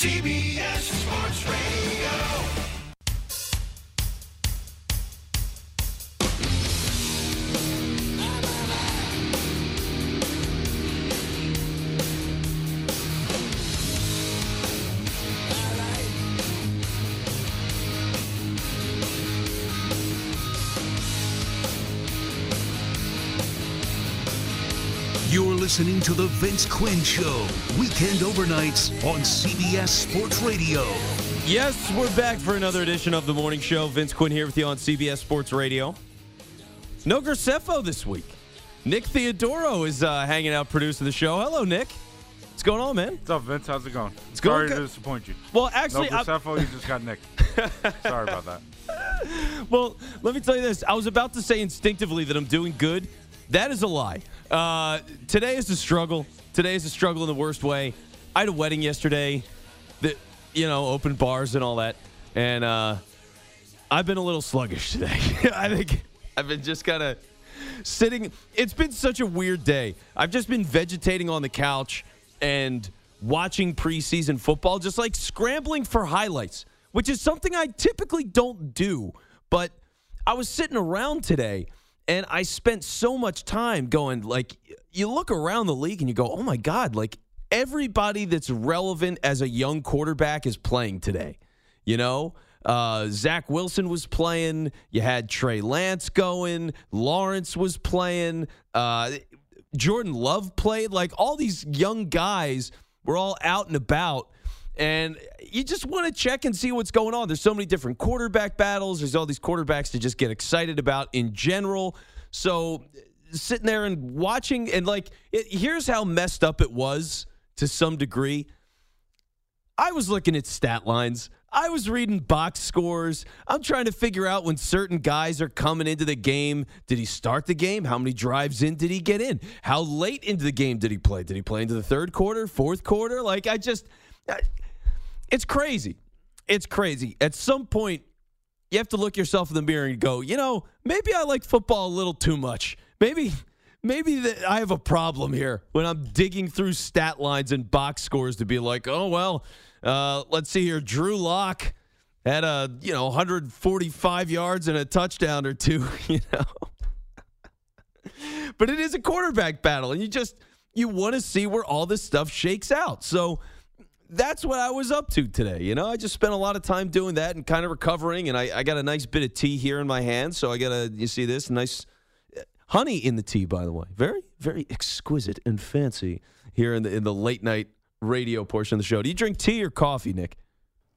CBS Sports Radio. Listening to The Vince Quinn Show, weekend overnights on CBS Sports Radio. Yes, we're back for another edition of the morning show. Vince Quinn here with you on CBS Sports Radio. No Graceffo this week. Nick Theodoro is uh, hanging out producing the show. Hello, Nick. What's going on, man? What's up, Vince? How's it going? It's going Sorry good. to disappoint you. Well, actually, no I- Graceffo, you just got Nick. Sorry about that. well, let me tell you this. I was about to say instinctively that I'm doing good. That is a lie. Uh, today is a struggle. Today is a struggle in the worst way. I had a wedding yesterday that, you know, open bars and all that. And uh, I've been a little sluggish today. I think I've been just kind of sitting. It's been such a weird day. I've just been vegetating on the couch and watching preseason football, just like scrambling for highlights, which is something I typically don't do. But I was sitting around today and I spent so much time going, like, you look around the league and you go, oh my God, like everybody that's relevant as a young quarterback is playing today. You know, uh, Zach Wilson was playing. You had Trey Lance going. Lawrence was playing. Uh, Jordan Love played. Like all these young guys were all out and about. And you just want to check and see what's going on. There's so many different quarterback battles. There's all these quarterbacks to just get excited about in general. So sitting there and watching, and like, it, here's how messed up it was to some degree. I was looking at stat lines. I was reading box scores. I'm trying to figure out when certain guys are coming into the game. Did he start the game? How many drives in did he get in? How late into the game did he play? Did he play into the third quarter, fourth quarter? Like, I just, I- it's crazy. It's crazy. At some point, you have to look yourself in the mirror and go, you know, maybe I like football a little too much. Maybe maybe that I have a problem here when I'm digging through stat lines and box scores to be like, oh well, uh, let's see here. Drew Lock had a you know 145 yards and a touchdown or two, you know. but it is a quarterback battle, and you just you want to see where all this stuff shakes out. So that's what I was up to today. You know, I just spent a lot of time doing that and kind of recovering. And I, I got a nice bit of tea here in my hand. So I got a, you see this nice uh, honey in the tea, by the way. Very, very exquisite and fancy here in the in the late night radio portion of the show. Do you drink tea or coffee, Nick?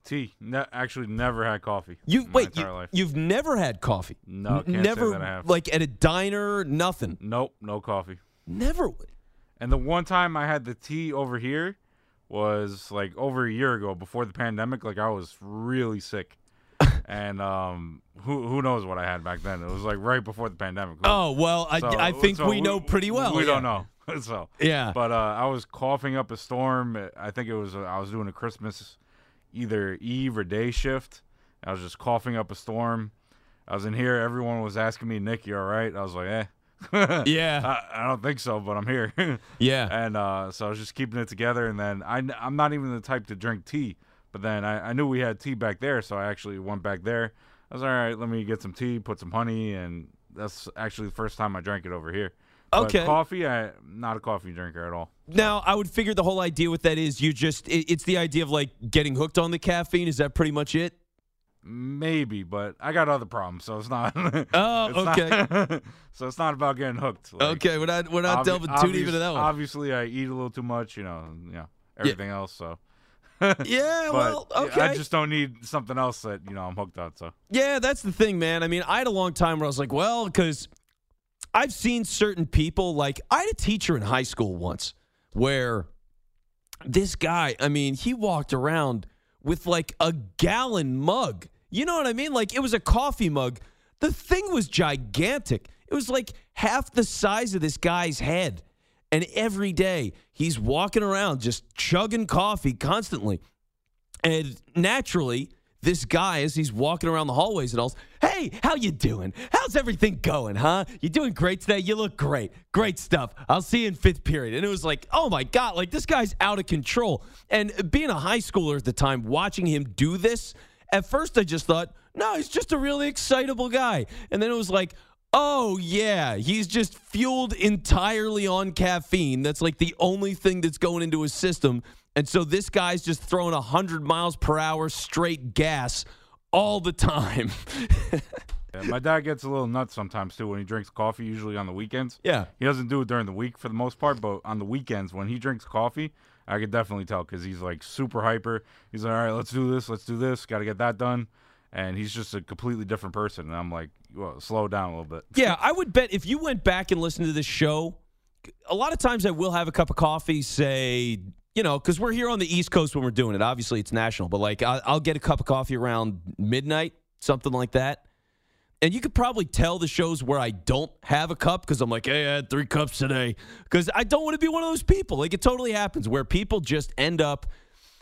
Tea. Ne- actually, never had coffee. You wait. You. You've never had coffee? No, N- can't say never have. like at a diner, nothing. Nope, no coffee. Never. And the one time I had the tea over here was like over a year ago, before the pandemic. Like I was really sick, and um, who who knows what I had back then? It was like right before the pandemic. Oh well, I, So- I think so we know pretty well. We yeah. don't know. so Yeah. But uh, I was coughing up a storm. I think it was uh, I was doing a Christmas either eve or day shift. I was just coughing up a storm. I was in here. Everyone was asking me, "Nick, you all right?" I was like, "Eh." Yeah. I, I don't think so, but I'm here. Yeah. And uh, so I was just keeping it together. And then I, I'm not even the type to drink tea. But then I, I knew we had tea back there, so I actually went back there. I was all right. Let me get some tea, put some honey, and that's actually the first time I drank it over here. But Okay. coffee, I not a coffee drinker at all. Now, I would figure the whole idea with that is you just, it, it's the idea of like getting hooked on the caffeine. Is that pretty much it? Maybe, but I got other problems, so it's not. Oh, it's okay. Not, so it's not about getting hooked. Like, okay, we're not, we're not obvi- delving too deep into that one. Obviously, I eat a little too much, you know, you know, everything else. So, yeah, but well, okay. I just don't need something else that you know I'm hooked on. So, Yeah, that's the thing, man. I mean, I had a long time where I was like, well, because I've seen certain people, like, I had a teacher in high school once where this guy, I mean, he walked around with like a gallon mug. You know what I mean? Like, it was a coffee mug. The thing was gigantic. It was like half the size of this guy's head. And every day he's walking around just chugging coffee constantly. And naturally, this guy as he's walking around the hallways and all, hey, how you doing? How's everything going, huh? You doing great today? You look great. Great stuff. I'll see you in fifth period. And it was like, oh my God, like this guy's out of control. And being a high schooler at the time, watching him do this, at first I just thought, no, he's just a really excitable guy. And then it was like, oh yeah, he's just fueled entirely on caffeine. That's like the only thing that's going into his system. And so this guy's just throwing 100 miles per hour straight gas all the time. Yeah, my dad gets a little nuts sometimes too when he drinks coffee, usually on the weekends. yeah. He doesn't do it during the week for the most part, but on the weekends when he drinks coffee, I could definitely tell because he's like super hyper. He's like, all right, let's do this, let's do this, got to get that done. And he's just a completely different person. And I'm like, well, slow down a little bit. Yeah, I would bet if you went back and listened to this show, a lot of times I will have a cup of coffee, say, you know, because we're here on the East Coast when we're doing it. Obviously, it's national, but like I'll, I'll get a cup of coffee around midnight, something like that. And you could probably tell the shows where I don't have a cup because I'm like, hey, I had three cups today. Because I don't want to be one of those people. Like, it totally happens where people just end up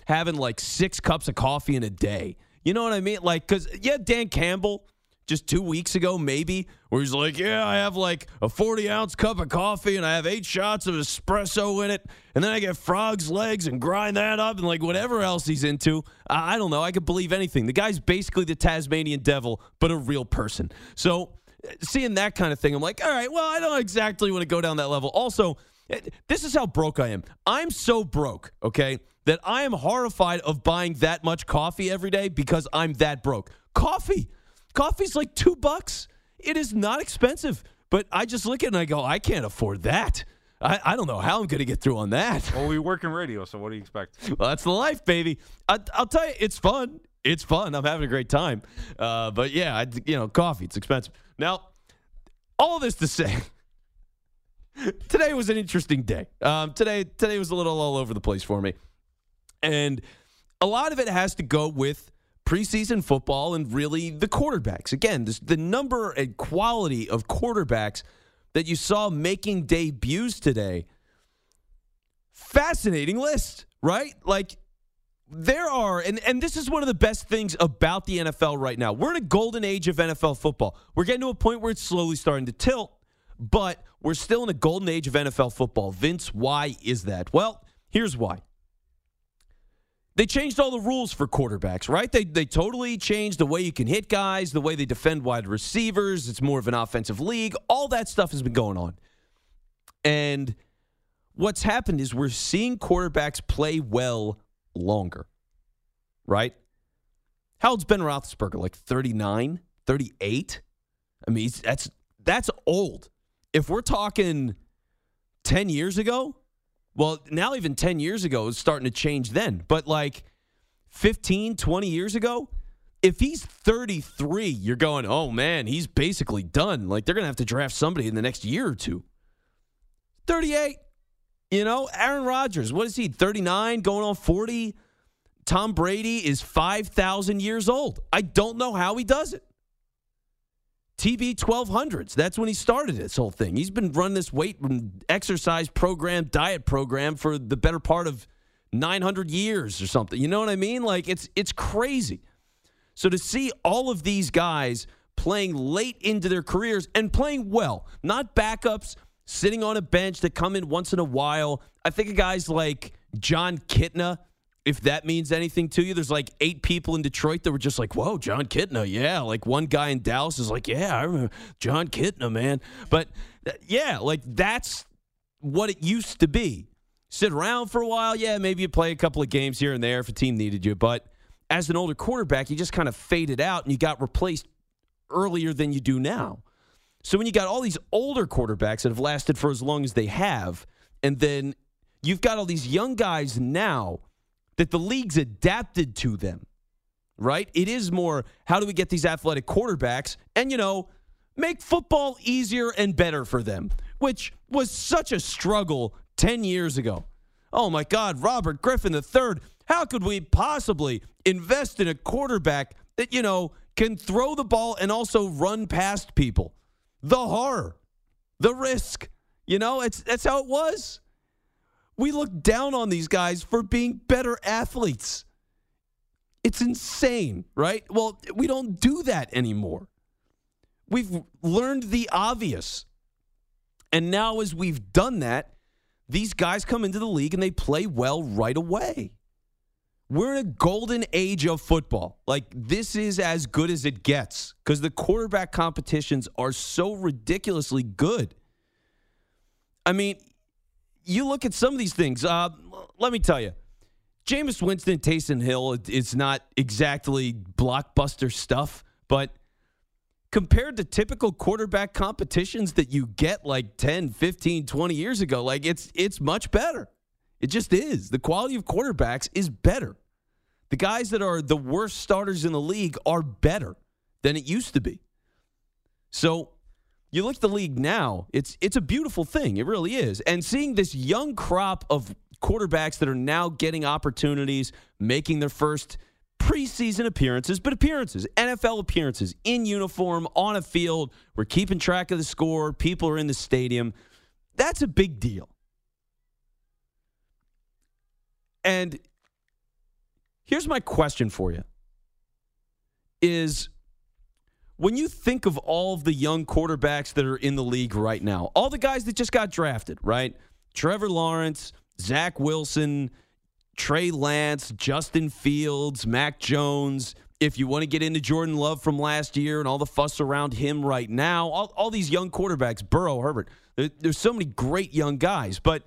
having like six cups of coffee in a day. You know what I mean? Like, because, yeah, Dan Campbell, just two weeks ago, maybe, where he's like, yeah, I have like a 40 ounce cup of coffee and I have eight shots of espresso in it. And then I get frog's legs and grind that up and like whatever else he's into. I, I don't know. I could believe anything. The guy's basically the Tasmanian devil, but a real person. So, uh, seeing that kind of thing, I'm like, all right, well, I don't exactly want to go down that level. Also, uh, this is how broke I am. I'm so broke, okay, that I am horrified of buying that much coffee every day because I'm that broke. Coffee. Coffee's like two bucks. It is not expensive. But I just look at it and I go, I can't afford that. I, I don't know how I'm going to get through on that. Well, we work in radio, so what do you expect? Well, that's the life, baby. I, I'll tell you, it's fun. It's fun. I'm having a great time. Uh, but yeah, I, you know, coffee, it's expensive. Now, all this to say, today was an interesting day. Um, today, today was a little all over the place for me, and a lot of it has to go with preseason football and really the quarterbacks. Again, this, the number and quality of quarterbacks that you saw making debuts today. Fascinating list, right? Like there are, and, and this is one of the best things about the NFL right now. We're in a golden age of NFL football. We're getting to a point where it's slowly starting to tilt, but we're still in a golden age of NFL football. Vince, why is that? Well, here's why. They changed all the rules for quarterbacks, right? They, they totally changed the way you can hit guys, the way they defend wide receivers. It's more of an offensive league. All that stuff has been going on. And what's happened is we're seeing quarterbacks play well longer, right? How old's Ben Roethlisberger? Like 39, 38? I mean, that's that's old. If we're talking 10 years ago, well, now even 10 years ago is starting to change then. But like 15, 20 years ago, if he's 33, you're going, oh man, he's basically done. Like they're going to have to draft somebody in the next year or two. 38, you know, Aaron Rodgers, what is he, 39, going on 40? Tom Brady is 5,000 years old. I don't know how he does it. TB 1200s. That's when he started this whole thing. He's been running this weight and exercise program, diet program for the better part of 900 years or something. You know what I mean? Like it's it's crazy. So to see all of these guys playing late into their careers and playing well, not backups sitting on a bench that come in once in a while. I think of guys like Jon Kitna, if that means anything to you. There's like eight people in Detroit that were just like, whoa, Jon Kitna, yeah. Like one guy in Dallas is like, yeah, I remember Jon Kitna, man. But uh, yeah, like that's what it used to be. Sit around for a while, yeah, maybe you play a couple of games here and there if a team needed you. But as an older quarterback, you just kind of faded out and you got replaced earlier than you do now. So when you got all these older quarterbacks that have lasted for as long as they have, and then you've got all these young guys now that the league's adapted to them, right? It is more how do we get these athletic quarterbacks and, you know, make football easier and better for them, which was such a struggle 10 years ago. Oh my God, Robert Griffin III, how could we possibly invest in a quarterback that, you know, can throw the ball and also run past people? The horror, the risk. You know, it's that's how it was. We look down on these guys for being better athletes. It's insane, right? Well, we don't do that anymore. We've learned the obvious. And now, as we've done that, these guys come into the league and they play well right away. We're in a golden age of football. Like, this is as good as it gets because the quarterback competitions are so ridiculously good. I mean, you look at some of these things. Uh, let me tell you, Jameis Winston, Taysom Hill, it- it's not exactly blockbuster stuff, but compared to typical quarterback competitions that you get like 10, 15, 20 years ago, like it's it's much better. It just is. The quality of quarterbacks is better. The guys that are the worst starters in the league are better than it used to be. So you look at the league now, it's it's a beautiful thing. It really is. And seeing this young crop of quarterbacks that are now getting opportunities, making their first preseason appearances, but appearances, NFL appearances in uniform on a field, we're keeping track of the score, people are in the stadium. That's a big deal. And here's my question for you. Is when you think of all of the young quarterbacks that are in the league right now, all the guys that just got drafted, right? Trevor Lawrence, Zach Wilson, Trey Lance, Justin Fields, Mac Jones. If you want to get into Jordan Love from last year and all the fuss around him right now, all, all these young quarterbacks, Burrow, Herbert, there- there's so many great young guys. But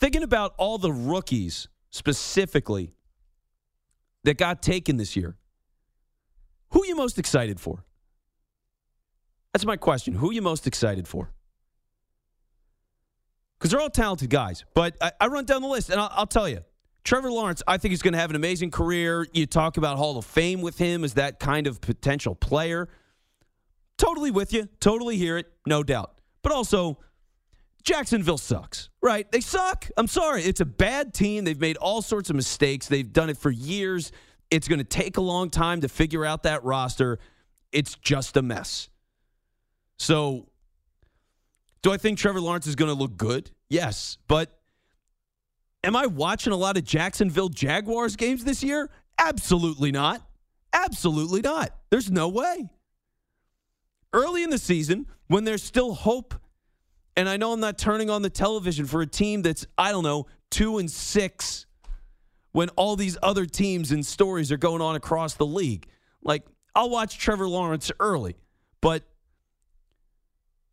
thinking about all the rookies specifically that got taken this year, who are you most excited for? That's my question. Who are you most excited for? Because they're all talented guys. But I, I run down the list, and I'll, I'll tell you Trevor Lawrence, I think he's going to have an amazing career. You talk about Hall of Fame with him as that kind of potential player. Totally with you. Totally hear it. No doubt. But also, Jacksonville sucks, right? They suck. I'm sorry. It's a bad team. They've made all sorts of mistakes. They've done it for years. It's going to take a long time to figure out that roster. It's just a mess. So, do I think Trevor Lawrence is going to look good? Yes. But am I watching a lot of Jacksonville Jaguars games this year? Absolutely not. Absolutely not. There's no way. Early in the season, when there's still hope, and I know I'm not turning on the television for a team that's, I don't know, two and six, when all these other teams and stories are going on across the league. Like, I'll watch Trevor Lawrence early, but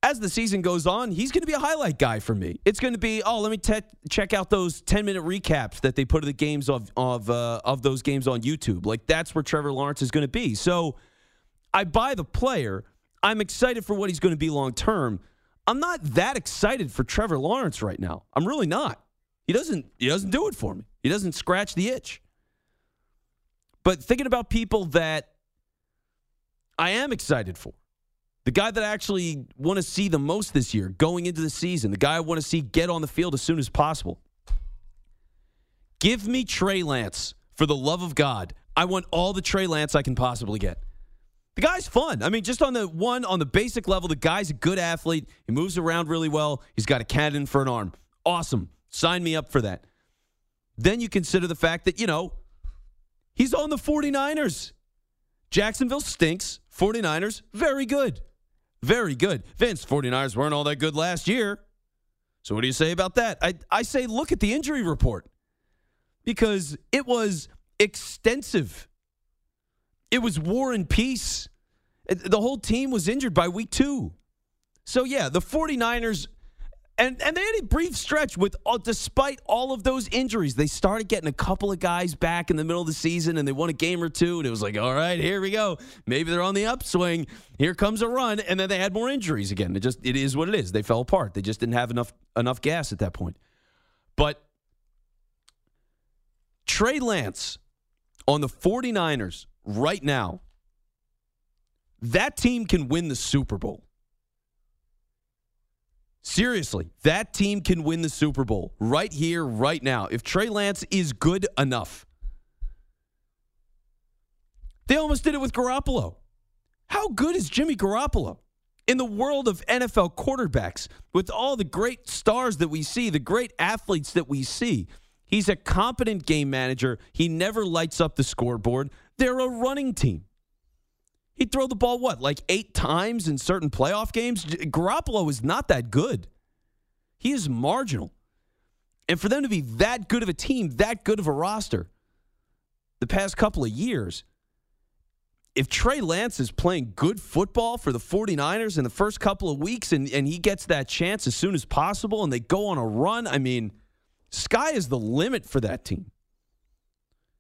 as the season goes on, he's going to be a highlight guy for me. It's going to be, oh, let me te- check out those 10 minute recaps that they put of the games of of uh, of those games on YouTube. Like that's where Trevor Lawrence is going to be. So I buy the player. I'm excited for what he's going to be long term. I'm not that excited for Trevor Lawrence right now. I'm really not. He doesn't he doesn't do it for me. He doesn't scratch the itch. But thinking about people that I am excited for. The guy that I actually want to see the most this year going into the season, the guy I want to see get on the field as soon as possible. Give me Trey Lance for the love of God. I want all the Trey Lance I can possibly get. The guy's fun. I mean, just on the one, on the basic level, the guy's a good athlete. He moves around really well. He's got a cannon for an arm. Awesome. Sign me up for that. Then you consider the fact that, you know, he's on the 49ers. Jacksonville stinks. 49ers, very good. Very good. Vince, 49ers weren't all that good last year. So what do you say about that? I, I say look at the injury report because it was extensive. It was war and peace. The whole team was injured by week two. So yeah, the 49ers and and they had a brief stretch with all, despite all of those injuries, they started getting a couple of guys back in the middle of the season, and they won a game or two, and it was like, all right, here we go. Maybe they're on the upswing. Here comes a run, and then they had more injuries again. It just it is what it is. They fell apart. They just didn't have enough enough gas at that point. But Trey Lance on the 49ers right now, that team can win the Super Bowl. Seriously, that team can win the Super Bowl right here, right now. If Trey Lance is good enough, they almost did it with Garoppolo. How good is Jimmy Garoppolo? In the world of NFL quarterbacks, with all the great stars that we see, the great athletes that we see, He's a competent game manager. He never lights up the scoreboard. They're a running team. He'd throw the ball, what, like eight times in certain playoff games? Garoppolo is not that good. He is marginal. And for them to be that good of a team, that good of a roster, the past couple of years, if Trey Lance is playing good football for the 49ers in the first couple of weeks and, and he gets that chance as soon as possible and they go on a run, I mean, sky is the limit for that team.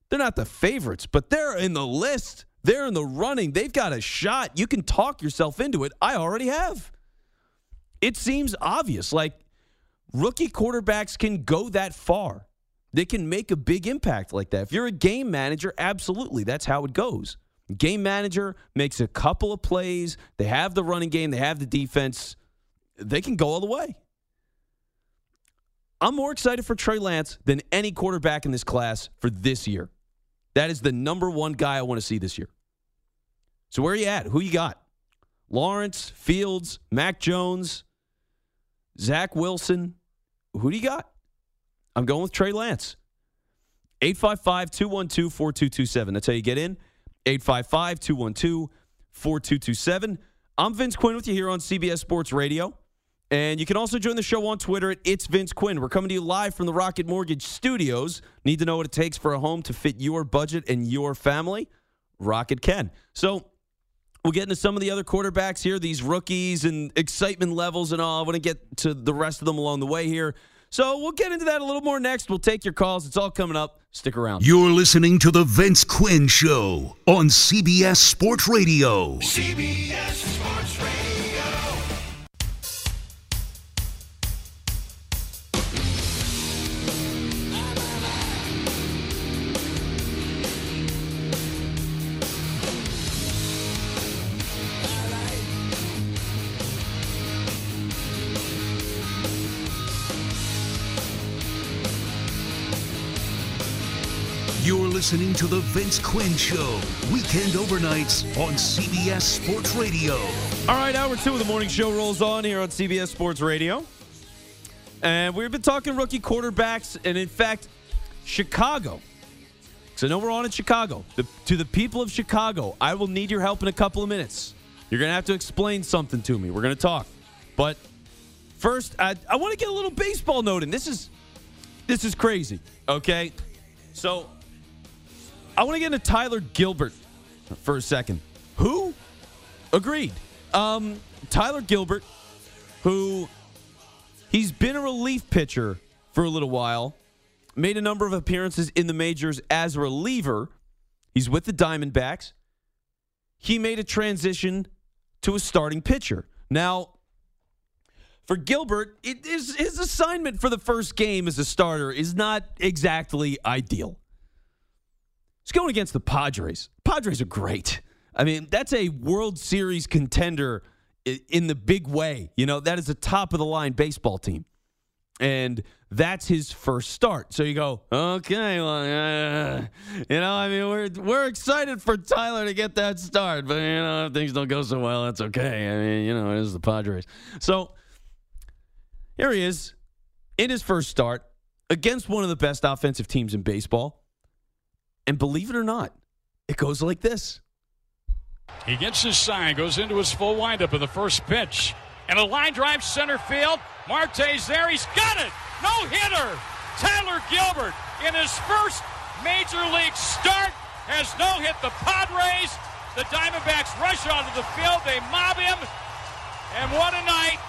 They're not the favorites, but they're in the list. They're in the running. They've got a shot. You can talk yourself into it. I already have. It seems obvious. Like rookie quarterbacks can go that far. They can make a big impact like that. If you're a game manager, absolutely, that's how it goes. Game manager makes a couple of plays. They have the running game, they have the defense. They can go all the way. I'm more excited for Trey Lance than any quarterback in this class for this year. That is the number one guy I want to see this year. So where are you at? Who you got? Lawrence, Fields, Mac Jones, Zach Wilson. Who do you got? I'm going with Trey Lance. 855 212 4227. That's how you get in. 855 212 4227. I'm Vince Quinn with you here on CBS Sports Radio. And you can also join the show on Twitter at It's Vince Quinn. We're coming to you live from the Rocket Mortgage Studios. Need to know what it takes for a home to fit your budget and your family? Rocket can. So we'll get into some of the other quarterbacks here, these rookies and excitement levels and all. I want to get to the rest of them along the way here. So we'll get into that a little more next. We'll take your calls. It's all coming up. Stick around. You're listening to The Vince Quinn Show on CBS Sports Radio. CBS listening to The Vince Quinn Show, weekend overnights on CBS Sports Radio. All right, hour two of the morning show rolls on here on CBS Sports Radio. And we've been talking rookie quarterbacks, and in fact, Chicago. So, I know we're on in Chicago. The, to the people of Chicago, I will need your help in a couple of minutes. You're going to have to explain something to me. We're going to talk. But first, I, I want to get a little baseball note in. This is this is crazy. Okay, so I want to get into Tyler Gilbert for a second. Who? Agreed. Um, Tyler Gilbert, who he's been a relief pitcher for a little while, made a number of appearances in the majors as a reliever. He's with the Diamondbacks. He made a transition to a starting pitcher. Now, for Gilbert, his assignment for the first game as a starter is not exactly ideal. He's going against the Padres. Padres are great. I mean, that's a World Series contender in the big way. You know, that is a top of the line baseball team. And that's his first start. So you go, okay, well, uh, you know, I mean, we're we're excited for Tyler to get that start, but you know, if things don't go so well, that's okay. I mean, you know, it is the Padres. So here he is in his first start against one of the best offensive teams in baseball. And believe it or not, it goes like this. He gets his sign, goes into his full windup of the first pitch. And a line drive center field. Marte's there. He's got it. No hitter. Tyler Gilbert in his first major league start has no hit the Padres. The Diamondbacks rush onto the field. They mob him. And what a night.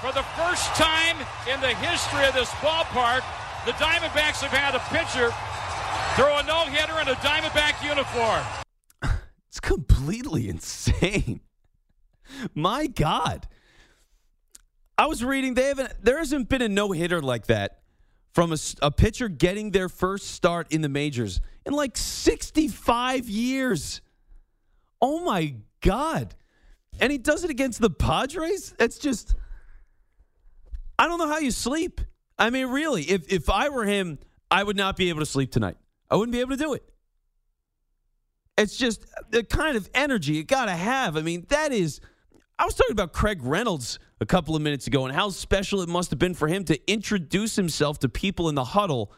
For the first time in the history of this ballpark, the Diamondbacks have had a pitcher throw a no hitter in a Diamondback uniform. It's completely insane. My God. I was reading they haven't there hasn't been a no-hitter like that from a pitcher getting their first start in the majors in like 65 years. Oh my God. And he does it against the Padres? It's just I don't know how you sleep. I mean, really, if if I were him, I would not be able to sleep tonight. I wouldn't be able to do it. It's just the kind of energy you got to have. I mean, that is. I was talking about Craig Reynolds a couple of minutes ago and how special it must have been for him to introduce himself to people in the huddle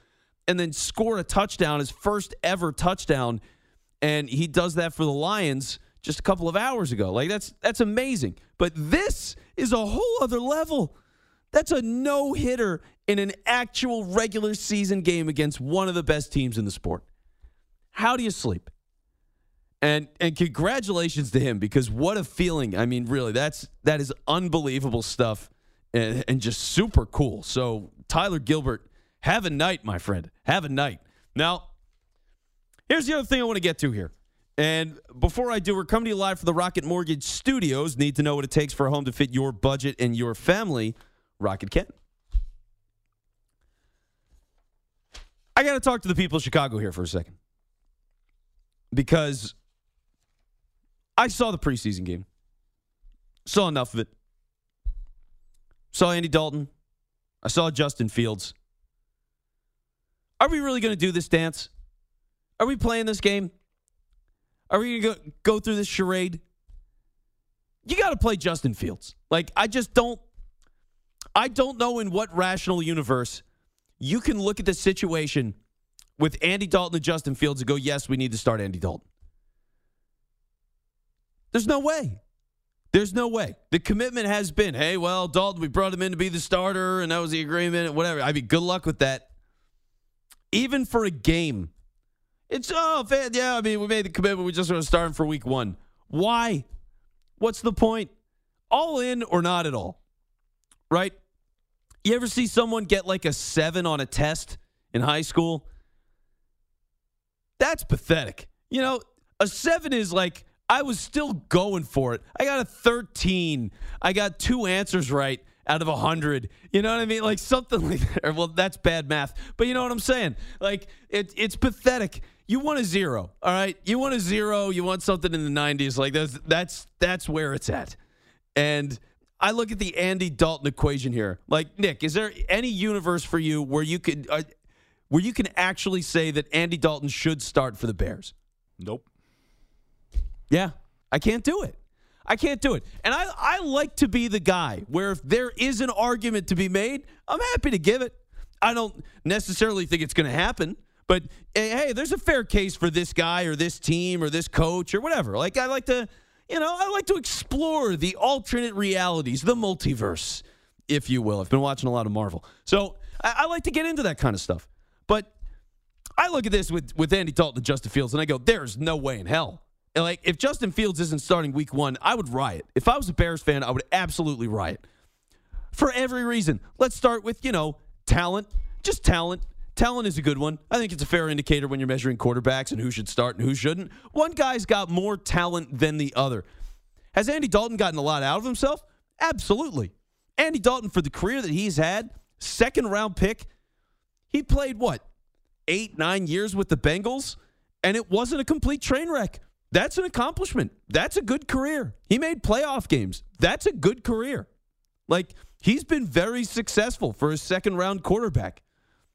and then score a touchdown, his first ever touchdown, and he does that for the Lions just a couple of hours ago. Like that's that's amazing. But this is a whole other level. That's a no hitter in an actual regular season game against one of the best teams in the sport. How do you sleep? And and congratulations to him because what a feeling. I mean, really, that's that is unbelievable stuff and, and just super cool. So Tyler Gilbert, have a night, my friend. Have a night. Now, here's the other thing I want to get to here. And before I do, we're coming to you live from the Rocket Mortgage Studios. Need to know what it takes for a home to fit your budget and your family. Rocket Kent. I got to talk to the people of Chicago here for a second because I saw the preseason game, saw enough of it. Saw Andy Dalton. I saw Justin Fields. Are we really going to do this dance? Are we playing this game? Are we going to go through this charade? You got to play Justin Fields. Like, I just don't. I don't know in what rational universe you can look at the situation with Andy Dalton and Justin Fields and go, yes, we need to start Andy Dalton. There's no way. There's no way. The commitment has been, hey, well, Dalton, we brought him in to be the starter, and that was the agreement, and whatever. I mean, good luck with that. Even for a game, it's, oh, fan, yeah, I mean, we made the commitment. We just want to start him for week one. Why? What's the point? All in or not at all, right? You ever see someone get like a seven on a test in high school? That's pathetic. You know, a seven is like, I was still going for it. I got a 13. I got two answers right out of a 100. You know what I mean? Like something like that. Well, that's bad math. But you know what I'm saying? Like, it, it's pathetic. You want a zero, all right? You want a zero. You want something in the 90s. Like, that's, that's, that's where it's at. And I look at the Andy Dalton equation here. Like, Nick, is there any universe for you where you could. Uh, where you can actually say that Andy Dalton should start for the Bears. Nope. Yeah, I can't do it. I can't do it. And I, I like to be the guy where if there is an argument to be made, I'm happy to give it. I don't necessarily think it's going to happen, but hey, there's a fair case for this guy or this team or this coach or whatever. Like, I like to, you know, I like to explore the alternate realities, the multiverse, if you will. I've been watching a lot of Marvel. So I, I like to get into that kind of stuff. But I look at this with, with Andy Dalton and Justin Fields, and I go, there's no way in hell. And like, if Justin Fields isn't starting week one, I would riot. If I was a Bears fan, I would absolutely riot. For every reason. Let's start with, you know, talent. Just talent. Talent is a good one. I think it's a fair indicator when you're measuring quarterbacks and who should start and who shouldn't. One guy's got more talent than the other. Has Andy Dalton gotten a lot out of himself? Absolutely. Andy Dalton, for the career that he's had, second round pick, he played what, eight, nine years with the Bengals, and it wasn't a complete train wreck. That's an accomplishment. That's a good career. He made playoff games. That's a good career. Like, he's been very successful for a second round quarterback.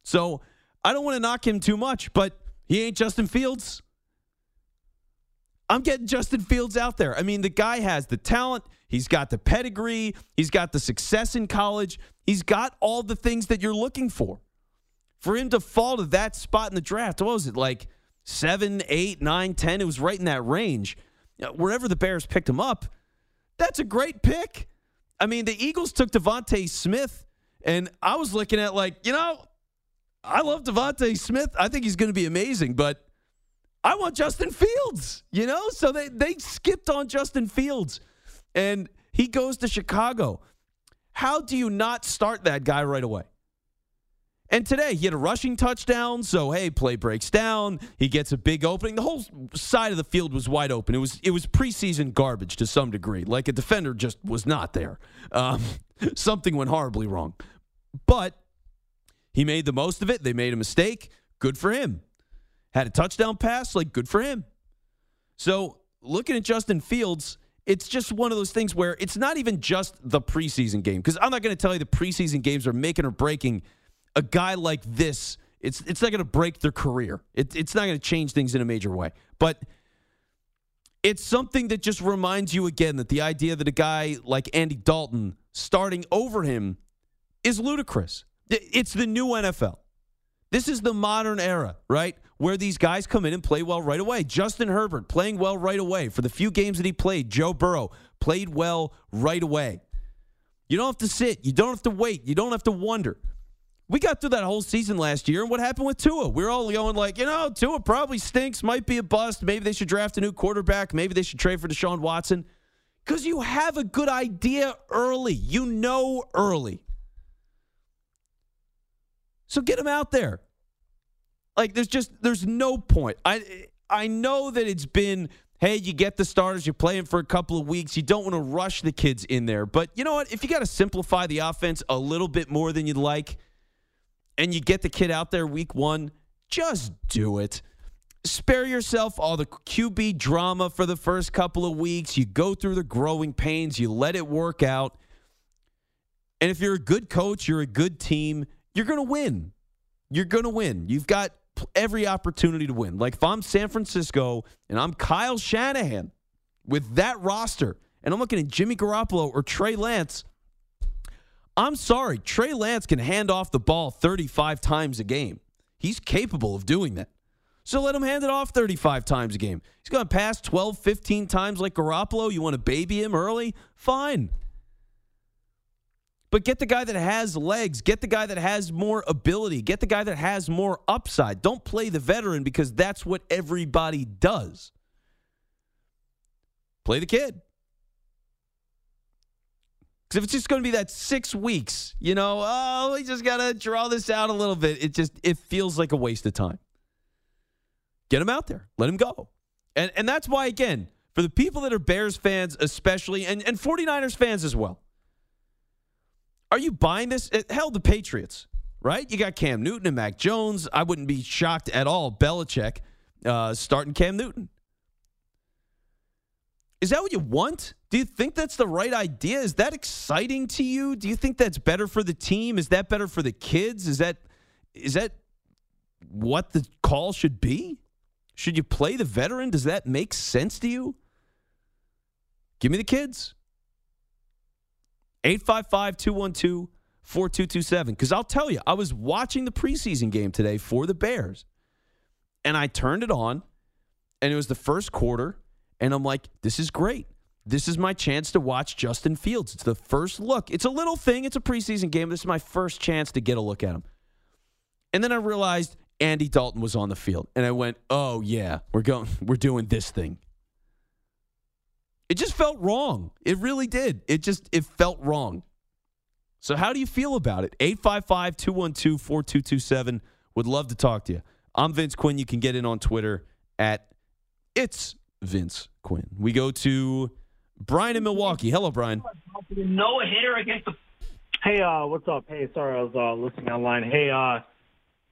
So I don't want to knock him too much, but he ain't Justin Fields. I'm getting Justin Fields out there. I mean, the guy has the talent, he's got the pedigree, he's got the success in college, he's got all the things that you're looking for. For him to fall to that spot in the draft, what was it, like seven, eight, nine, ten? It was right in that range. You know, wherever the Bears picked him up, that's a great pick. I mean, the Eagles took DeVonta Smith, and I was looking at like, you know, I love DeVonta Smith. I think he's going to be amazing, but I want Justin Fields, you know? So they, they skipped on Justin Fields and he goes to Chicago. How do you not start that guy right away? And today he had a rushing touchdown, so hey, play breaks down. He gets a big opening. The whole side of the field was wide open. It was it was preseason garbage to some degree. Like a defender just was not there. Um, something went horribly wrong, but he made the most of it. They made a mistake. Good for him. Had a touchdown pass. Like good for him. So looking at Justin Fields, it's just one of those things where it's not even just the preseason game because I'm not going to tell you the preseason games are making or breaking a guy like this, it's it's not going to break their career. It, it's not going to change things in a major way. But it's something that just reminds you again that the idea that a guy like Andy Dalton starting over him is ludicrous. It's the new NFL. This is the modern era, right? Where these guys come in and play well right away. Justin Herbert playing well right away. For the few games that he played, Joe Burrow played well right away. You don't have to sit. You don't have to wait. You don't have to wonder. We got through that whole season last year, and what happened with Tua? We are all going like, you know, Tua probably stinks, might be a bust. Maybe they should draft a new quarterback. Maybe they should trade for Deshaun Watson. Because you have a good idea early. You know early. So get him out there. Like there's just there's no point. I I know that it's been hey, you get the starters, you're playing for a couple of weeks. You don't want to rush the kids in there. But you know what? If you got to simplify the offense a little bit more than you'd like and you get the kid out there week 1, just do it. Spare yourself all the QB drama for the first couple of weeks. You go through the growing pains, you let it work out. And if you're a good coach, you're a good team, you're going to win. You're going to win. You've got every opportunity to win. Like if I'm San Francisco and I'm Kyle Shanahan with that roster and I'm looking at Jimmy Garoppolo or Trey Lance, I'm sorry, Trey Lance can hand off the ball 35 times a game. He's capable of doing that. So let him hand it off 35 times a game. He's going to pass 12, 15 times like Garoppolo. You want to baby him early? Fine. But get the guy that has legs. Get the guy that has more ability. Get the guy that has more upside. Don't play the veteran because that's what everybody does. Play the kid. Because if it's just going to be that six weeks, you know, oh, we just got to draw this out a little bit. It just it feels like a waste of time. Get him out there. Let him go. And and that's why again, for the people that are Bears fans especially and and 49ers fans as well. Are you buying this? Eh, hell, the Patriots, right? You got Cam Newton and Mac Jones. I wouldn't be shocked at all. Belichick uh, starting Cam Newton. Is that what you want? Do you think that's the right idea? Is that exciting to you? Do you think that's better for the team? Is that better for the kids? Is that is that what the call should be? Should you play the veteran? Does that make sense to you? Give me the kids. 855 212 4227. Because I'll tell you, I was watching the preseason game today for the Bears, and I turned it on, and it was the first quarter, and I'm like, this is great. This is my chance to watch Justin Fields. It's the first look. It's a little thing, it's a preseason game. This is my first chance to get a look at him. And then I realized Andy Dalton was on the field, and I went, oh, yeah, we're going, we're doing this thing. It just felt wrong. It really did. It just it felt wrong. So how do you feel about it? 855-212-4227. Would love to talk to you. I'm Vince Quinn. You can get in on Twitter at it's Vince Quinn. We go to Brian in Milwaukee. Hello, Brian. No hitter against the. Hey, uh, what's up? Hey, sorry, I was uh, listening online. Hey, uh,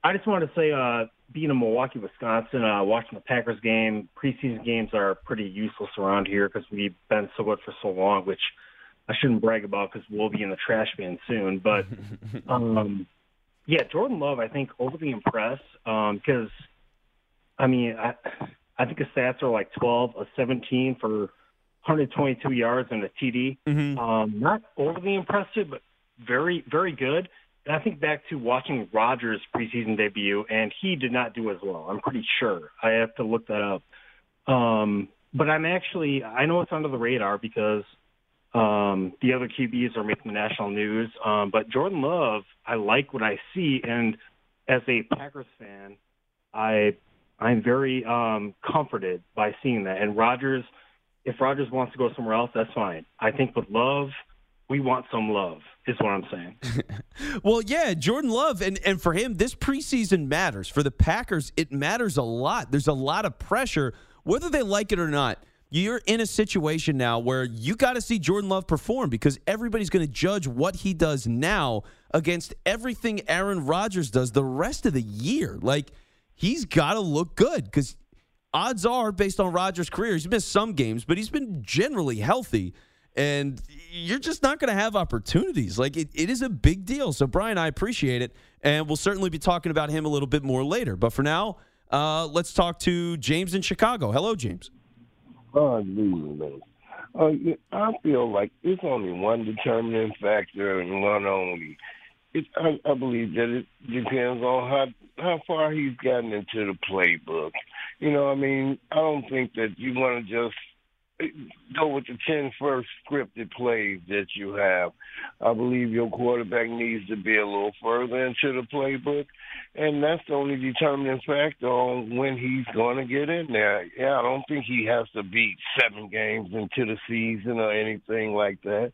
I just wanted to say, uh, being in Milwaukee, Wisconsin, uh, watching the Packers game, preseason games are pretty useless around here because we've been so good for so long, which I shouldn't brag about because we'll be in the trash bin soon. But um, yeah, Jordan Love, I think overly impressed because um, I mean, I I think his stats are like 12, a 17 for 122 yards and a TD. Mm-hmm. Um, not overly impressive, but very very good. And I think back to watching Rodgers' preseason debut, and he did not do as well. I'm pretty sure. I have to look that up. Um, but I'm actually, I know it's under the radar because um, the other QBs are making the national news. Um, but Jordan Love, I like what I see, and as a Packers fan, I I'm very um, comforted by seeing that. And Rodgers, if Rodgers wants to go somewhere else, that's fine. I think with Love, we want some love is what I'm saying. well, yeah, Jordan Love, and, and for him, this preseason matters. For the Packers, it matters a lot. There's a lot of pressure, whether they like it or not. You're in a situation now where you got to see Jordan Love perform because everybody's going to judge what he does now against everything Aaron Rodgers does the rest of the year. Like, he's got to look good because odds are, based on Rodgers' career, he's missed some games, but he's been generally healthy and you're just not going to have opportunities. Like it, it is a big deal. So Brian, I appreciate it, and we'll certainly be talking about him a little bit more later. But for now, uh, let's talk to James in Chicago. Hello, James. Oh, man. Uh, I feel like it's only one determining factor and one only, it, I, I believe that it depends on how how far he's gotten into the playbook. You know, I mean, I don't think that you want to just go with the 10 first scripted plays that you have. I believe your quarterback needs to be a little further into the playbook, and that's the only determining factor on when he's going to get in there. Yeah, I don't think he has to beat seven games into the season or anything like that,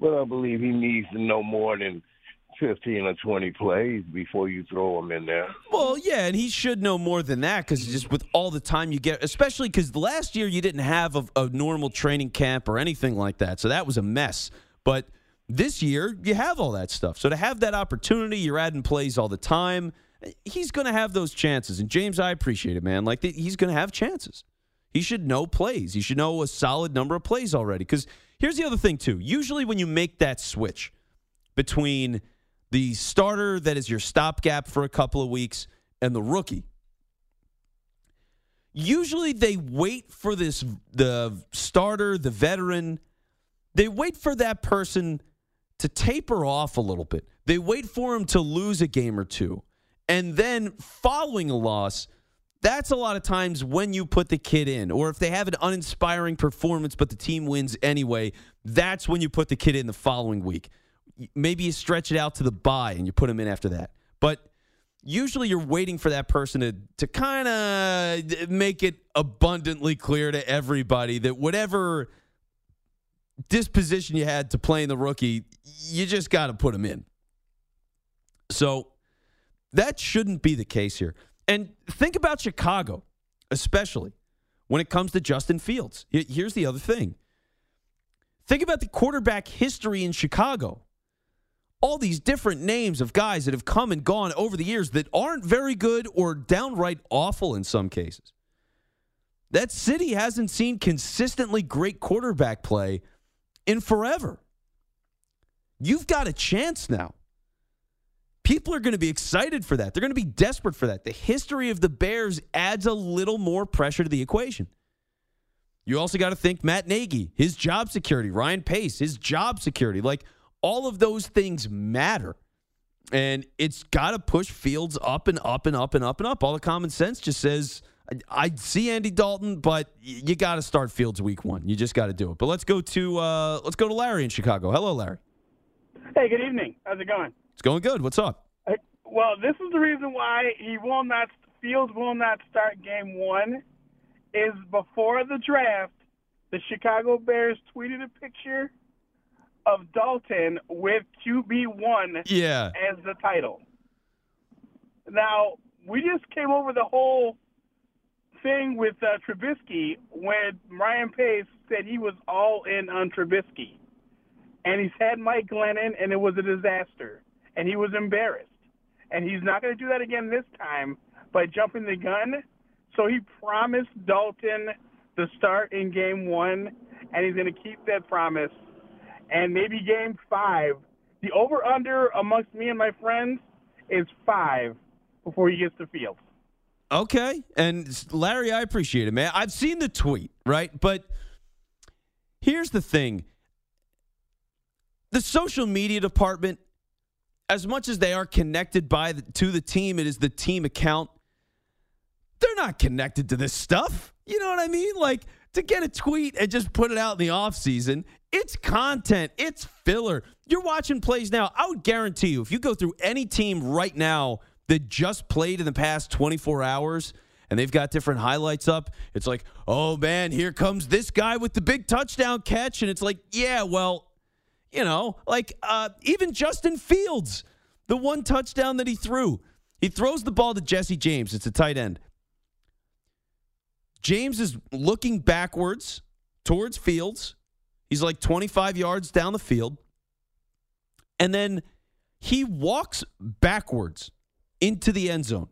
but I believe he needs to know more than – 15 or 20 plays before you throw him in there. Well, yeah, and he should know more than that because just with all the time you get, especially because last year you didn't have a, a, normal training camp or anything like that. So that was a mess. But this year you have all that stuff. So to have that opportunity, you're adding plays all the time. He's going to have those chances. And James, I appreciate it, man. Like he's going to have chances. He should know plays. He should know a solid number of plays already. Because here's the other thing, too. Usually when you make that switch between – the starter that is your stopgap for a couple of weeks and the rookie. Usually they wait for this the starter, the veteran, they wait for that person to taper off a little bit. They wait for him to lose a game or two. And then following a loss, that's a lot of times when you put the kid in. Or if they have an uninspiring performance but the team wins anyway, that's when you put the kid in the following week maybe you stretch it out to the bye and you put them in after that. But usually you're waiting for that person to to kind of make it abundantly clear to everybody that whatever disposition you had to playing the rookie, you just got to put them in. So that shouldn't be the case here. And think about Chicago, especially when it comes to Justin Fields. Here's the other thing. Think about the quarterback history in Chicago all these different names of guys that have come and gone over the years that aren't very good or downright awful in some cases. That city hasn't seen consistently great quarterback play in forever. You've got a chance now. People are going to be excited for that. They're going to be desperate for that. The history of the Bears adds a little more pressure to the equation. You also got to think Matt Nagy, his job security, Ryan Pace, his job security. Like all of those things matter. And it's got to push Fields up and up and up and up and up. All the common sense just says, I, see Andy Dalton, but you got to start Fields week one. You just got to do it. But let's go to uh, let's go to Larry in Chicago. Hello, Larry. Hey, good evening. How's it going? It's going good. What's up? Well, this is the reason why he will not Fields will not start game one. Is before the draft, the Chicago Bears tweeted a picture of Dalton with QB1 yeah. as the title. Now, we just came over the whole thing with uh, Trubisky when Ryan Pace said he was all in on Trubisky. And he's had Mike Glennon, and it was a disaster. And he was embarrassed. And he's not going to do that again this time by jumping the gun. So he promised Dalton the start in game one, and he's going to keep that promise and maybe game five. The over under amongst me and my friends is five before he gets to field. Okay. And Larry, I appreciate it, man. I've seen the tweet, right? But here's the thing the social media department, as much as they are connected by the, to the team, it is the team account. They're not connected to this stuff. You know what I mean? Like to get a tweet and just put it out in the offseason it's content, it's filler. You're watching plays now. I would guarantee you, if you go through any team right now that just played in the past 24 hours, and they've got different highlights up. It's like, oh man, here comes this guy with the big touchdown catch. And it's like, yeah, well, you know, like uh, even Justin Fields, the one touchdown that he threw, he throws the ball to Jesse James. It's a tight end. James is looking backwards towards Fields. He's like 25 yards down the field. And then he walks backwards into the end zone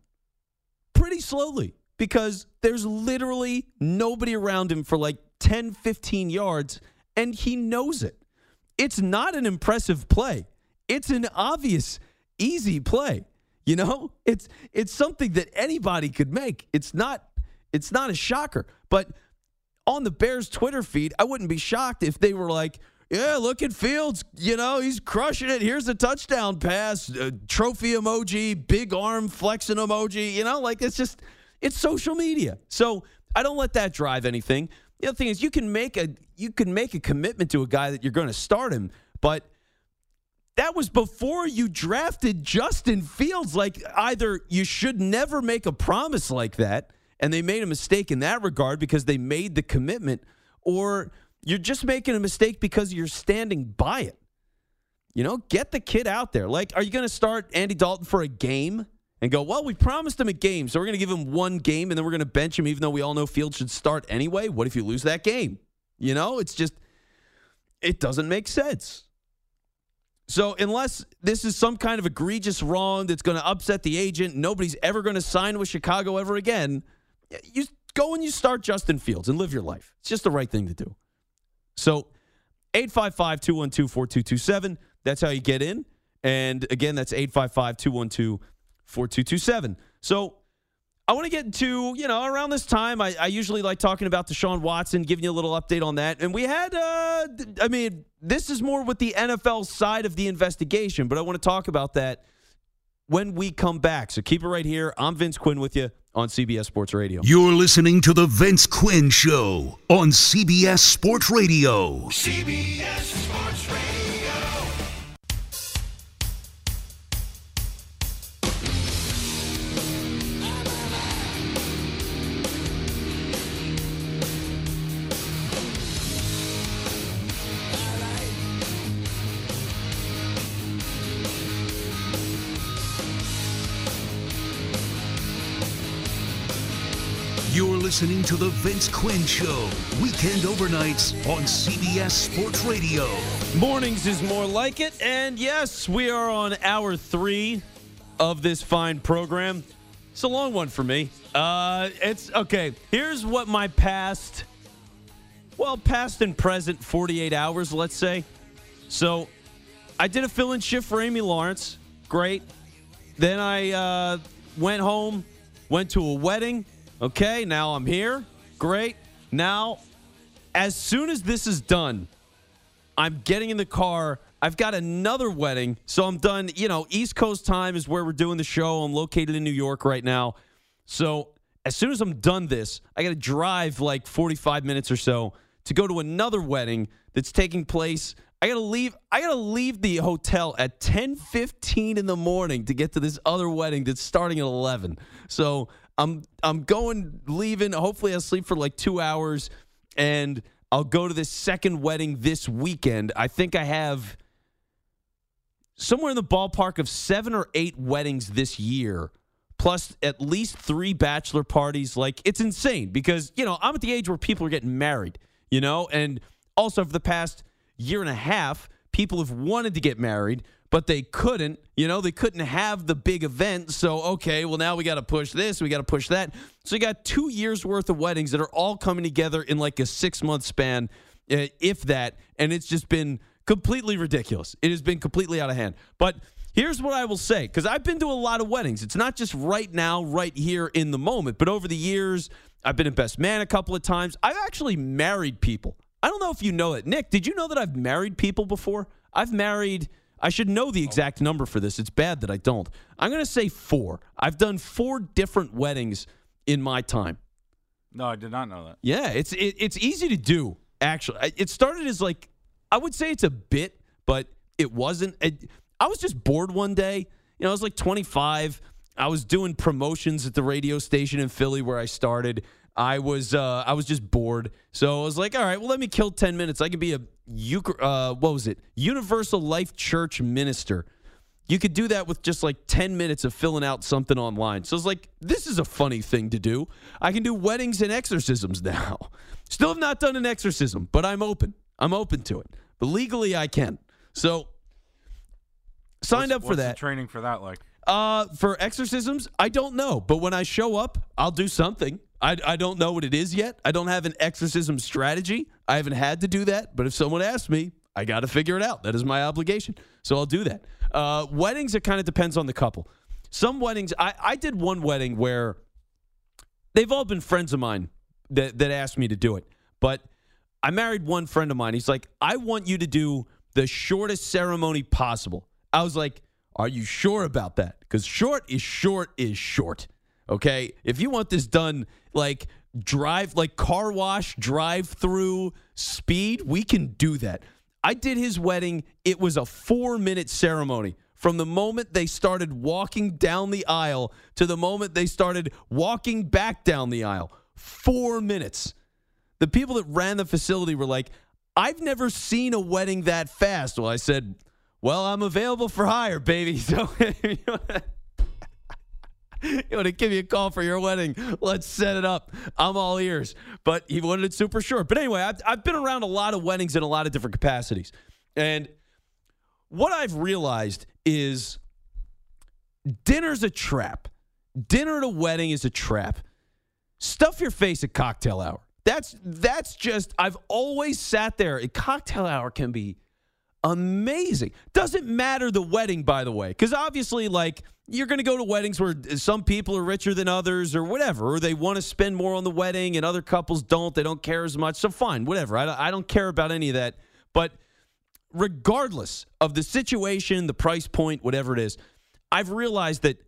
pretty slowly because there's literally nobody around him for like 10, 15 yards, and he knows it. It's not an impressive play. It's an obvious, easy play. You know, it's it's something that anybody could make. It's not it's not a shocker. But on the Bears Twitter feed, I wouldn't be shocked if they were like, yeah, look at Fields. You know, he's crushing it. Here's a touchdown pass, uh, trophy emoji, big arm flexing emoji. You know, like it's just, it's social media. So I don't let that drive anything. The other thing is you can make a you can make a commitment to a guy that you're going to start him, but that was before you drafted Justin Fields. Like either you should never make a promise like that, and they made a mistake in that regard because they made the commitment, or you're just making a mistake because you're standing by it. You know, get the kid out there. Like, are you going to start Andy Dalton for a game and go, well, we promised him a game, so we're going to give him one game and then we're going to bench him, even though we all know Fields should start anyway? What if you lose that game? You know, it's just, it doesn't make sense. So, unless this is some kind of egregious wrong that's going to upset the agent, nobody's ever going to sign with Chicago ever again, you go and you start Justin Fields and live your life. It's just the right thing to do. So 855 212 4227. That's how you get in. And again, that's 855 212 4227. So I want to get into, you know, around this time, I, I usually like talking about Deshaun Watson, giving you a little update on that. And we had, uh, I mean, this is more with the NFL side of the investigation, but I want to talk about that when we come back. So keep it right here. I'm Vince Quinn with you on CBS Sports Radio. You're listening to The Vince Quinn Show on CBS Sports Radio. CBS listening to The Vince Quinn Show, weekend overnights on CBS Sports Radio. Mornings is more like it. And yes, we are on hour three of this fine program. It's a long one for me. Uh, it's okay. Here's what my past, well, past and present 48 hours, let's say. So I did a fill in shift for Amy Lawrence. Great. Then I uh, went home, went to a wedding. Okay, now I'm here. Great. Now, as soon as this is done, I'm getting in the car. I've got another wedding, so I'm done. You know, East Coast time is where we're doing the show. I'm located in New York right now. So as soon as I'm done this, I got to drive like 45 minutes or so to go to another wedding that's taking place. I got to leave I got to leave the hotel at 10:15 in the morning to get to this other wedding that's starting at 11. So, I'm I'm going leaving. Hopefully I'll sleep for like 2 hours and I'll go to this second wedding this weekend. I think I have somewhere in the ballpark of 7 or 8 weddings this year plus at least three bachelor parties. Like it's insane because you know I'm at the age where people are getting married, you know, and also for the past year and a half, people have wanted to get married, but they couldn't. You know, they couldn't have the big event. So okay, well now we got to push this, we got to push that. So you got two years worth of weddings that are all coming together in like a six month span, uh, if that, and it's just been completely ridiculous. It has been completely out of hand, but. Here's what I will say because I've been to a lot of weddings. It's not just right now, right here in the moment, but over the years, I've been a best man a couple of times. I've actually married people. I don't know if you know it. Nick, did you know that I've married people before? I've married, I should know the exact number for this. It's bad that I don't. I'm going to say four. I've done four different weddings in my time. No, I did not know that. Yeah, it's it, it's easy to do. Actually, it started as like I would say it's a bit, but it wasn't. It, I was just bored one day. You know, I was like 25. I was doing promotions at the radio station in Philly where I started. I was uh, I was just bored, so I was like, all right, well, let me kill 10 minutes. I could be a uh, what was it? Universal Life Church minister. You could do that with just like 10 minutes of filling out something online. So it's like, this is a funny thing to do. I can do weddings and exorcisms now. Still have not done an exorcism, but I'm open. I'm open to it. But legally, I can. So signed What's- up for what's that. The training for that, like. Uh, for exorcisms, I don't know. But when I show up, I'll do something. I, I don't know what it is yet. I don't have an exorcism strategy. I haven't had to do that. But if someone asks me, I got to figure it out. That is my obligation. So I'll do that. Uh, weddings, it kind of depends on the couple. Some weddings, I, I did one wedding where they've all been friends of mine that, that asked me to do it. But I married one friend of mine. He's like, I want you to do the shortest ceremony possible. I was like, Are you sure about that? Because short is short is short. Okay. If you want this done like drive, like car wash, drive through speed, we can do that. I did his wedding. It was a four minute ceremony. From the moment they started walking down the aisle to the moment they started walking back down the aisle, four minutes. The people that ran the facility were like, I've never seen a wedding that fast. Well, I said, Well, I'm available for hire, baby. So you want to give me a call for your wedding? Let's set it up. I'm all ears. But he wanted it super short. But anyway, I've, I've been around a lot of weddings in a lot of different capacities. And what I've realized is dinner's a trap. Dinner at a wedding is a trap. Stuff your face at cocktail hour. That's that's just I've always sat there. A cocktail hour can be amazing. Doesn't matter the wedding, by the way, because obviously, like you're going to go to weddings where some people are richer than others, or whatever, or they want to spend more on the wedding, and other couples don't. They don't care as much. So fine, whatever. I I don't care about any of that. But regardless of the situation, the price point, whatever it is, I've realized that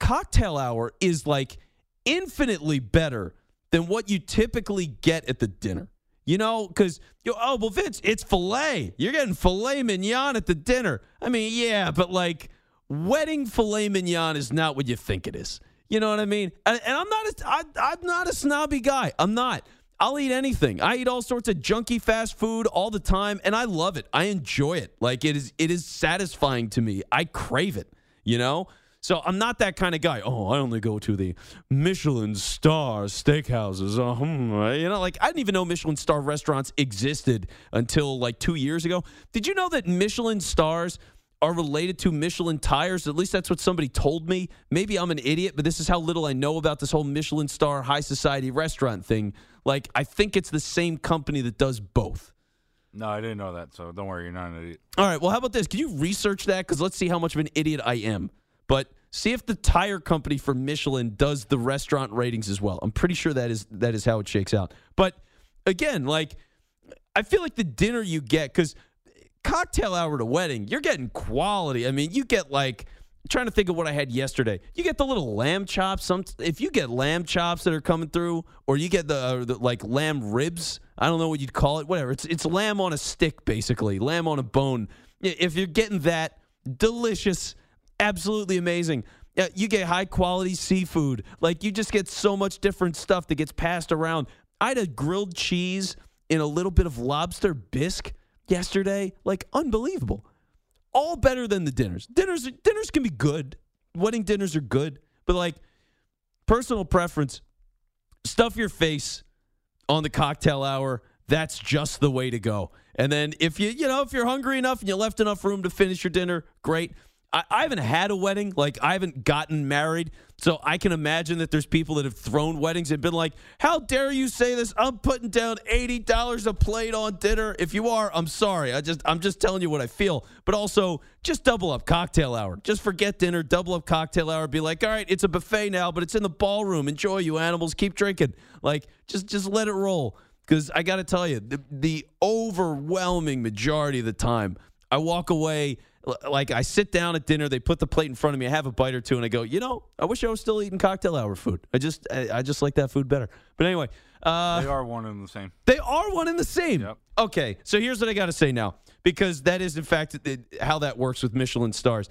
cocktail hour is like infinitely better than what you typically get at the dinner. You know, because oh well, Vince, it's filet. You're getting filet mignon at the dinner. I mean, yeah, but like wedding filet mignon is not what you think it is. You know what I mean? And, and I'm not a, I, I'm not a snobby guy. I'm not. I'll eat anything. I eat all sorts of junky fast food all the time, and I love it. I enjoy it. Like it is, it is satisfying to me. I crave it. You know. So I'm not that kind of guy. Oh, I only go to the Michelin star steakhouses. Uh, hmm, you know, like I didn't even know Michelin star restaurants existed until like two years ago. Did you know that Michelin stars are related to Michelin tires? At least that's what somebody told me. Maybe I'm an idiot, but this is how little I know about this whole Michelin star high society restaurant thing. Like, I think it's the same company that does both. No, I didn't know that. So don't worry, you're not an idiot. All right. Well, how about this? Can you research that? Because let's see how much of an idiot I am. But see if the tire company for Michelin does the restaurant ratings as well. I'm pretty sure that is that is how it shakes out. But again, like I feel like the dinner you get because cocktail hour a wedding, you're getting quality. I mean, you get like trying to think of what I had yesterday. You get the little lamb chops. Some if you get lamb chops that are coming through, or you get the, uh, the like lamb ribs. I don't know what you'd call it. Whatever. It's it's lamb on a stick, basically. Lamb on a bone. If you're getting that, delicious absolutely amazing. You get high quality seafood. Like you just get so much different stuff that gets passed around. I had a grilled cheese in a little bit of lobster bisque yesterday. Like unbelievable. All better than the dinners. Dinners dinners can be good. Wedding dinners are good, but like personal preference, stuff your face on the cocktail hour. That's just the way to go. And then if you you know if you're hungry enough and you left enough room to finish your dinner, great. I, I haven't had a wedding. Like, I haven't gotten married. So I can imagine that there's people that have thrown weddings and been like, How dare you say this? I'm putting down $80 a plate on dinner. If you are, I'm sorry. I just I'm just telling you what I feel. But also just double up cocktail hour. Just forget dinner, double up cocktail hour. Be like, all right, it's a buffet now, but it's in the ballroom. Enjoy you animals. Keep drinking. Like, just just let it roll. Because I gotta tell you, the, the overwhelming majority of the time, I walk away like I sit down at dinner, they put the plate in front of me, I have a bite or two, and I go, you know, I wish I was still eating cocktail hour food. I just, I, I just like that food better. But anyway, uh, they are one and the same. They are one and the same. Yep. Okay, so here's what I got to say now, because that is in fact how that works with Michelin stars.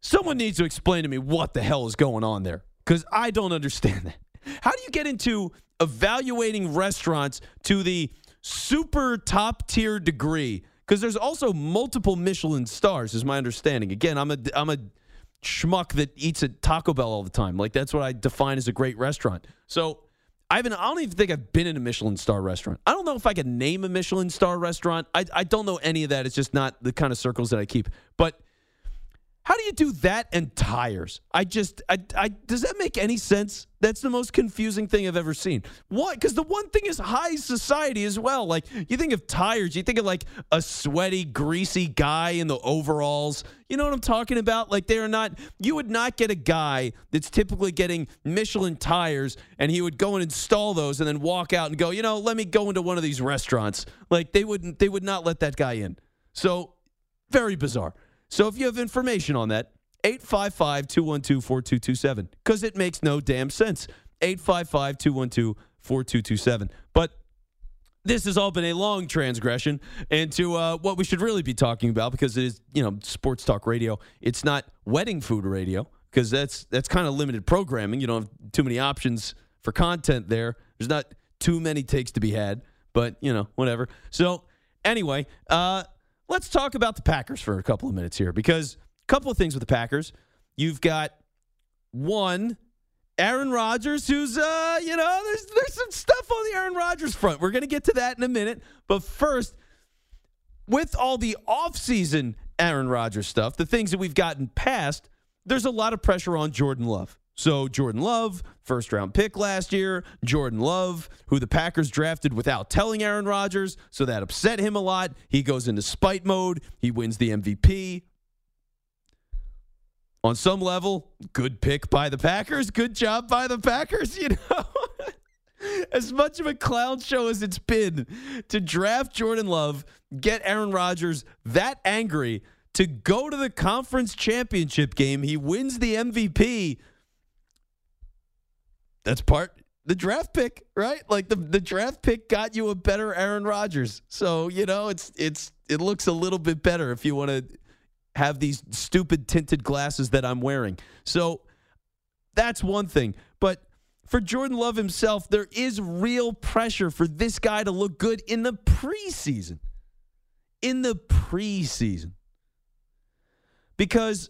Someone needs to explain to me what the hell is going on there, because I don't understand that. How do you get into evaluating restaurants to the super top tier degree? Because there's also multiple Michelin stars, is my understanding. Again, I'm a I'm a schmuck that eats at Taco Bell all the time. Like that's what I define as a great restaurant. So I haven't. I don't even think I've been in a Michelin star restaurant. I don't know if I can name a Michelin star restaurant. I I don't know any of that. It's just not the kind of circles that I keep. But How do you do that and tires? I just, I, I, does that make any sense? That's the most confusing thing I've ever seen. What? Because the one thing is high society as well. Like, you think of tires, you think of like a sweaty, greasy guy in the overalls. You know what I'm talking about? Like, they are not, you would not get a guy that's typically getting Michelin tires and he would go and install those and then walk out and go, you know, let me go into one of these restaurants. Like, they wouldn't, they would not let that guy in. So, very bizarre. So if you have information on that, 855 212 4227, because it makes no damn sense. 855 212 4227. But this has all been a long transgression into uh, what we should really be talking about because it is, you know, sports talk radio. It's not wedding food radio because that's that's kind of limited programming. You don't have too many options for content there. There's not too many takes to be had, but you know, whatever. So anyway, uh, let's talk about the Packers for a couple of minutes here because a couple of things with the Packers. You've got one, Aaron Rodgers, who's uh, you know, there's there's some stuff on the Aaron Rodgers front. We're gonna get to that in a minute. But first, with all the offseason Aaron Rodgers stuff, the things that we've gotten past, there's a lot of pressure on Jordan Love. So Jordan Love, first round pick last year, Jordan Love, who the Packers drafted without telling Aaron Rodgers, so that upset him a lot. He goes into spite mode. He wins the MVP. On some level, good pick by the Packers, good job by the Packers, you know. as much of a clown show as it's been to draft Jordan Love, get Aaron Rodgers that angry to go to the conference championship game, he wins the MVP that's part the draft pick, right? Like the the draft pick got you a better Aaron Rodgers. So, you know, it's it's it looks a little bit better if you want to have these stupid tinted glasses that I'm wearing. So, that's one thing. But for Jordan Love himself, there is real pressure for this guy to look good in the preseason. In the preseason. Because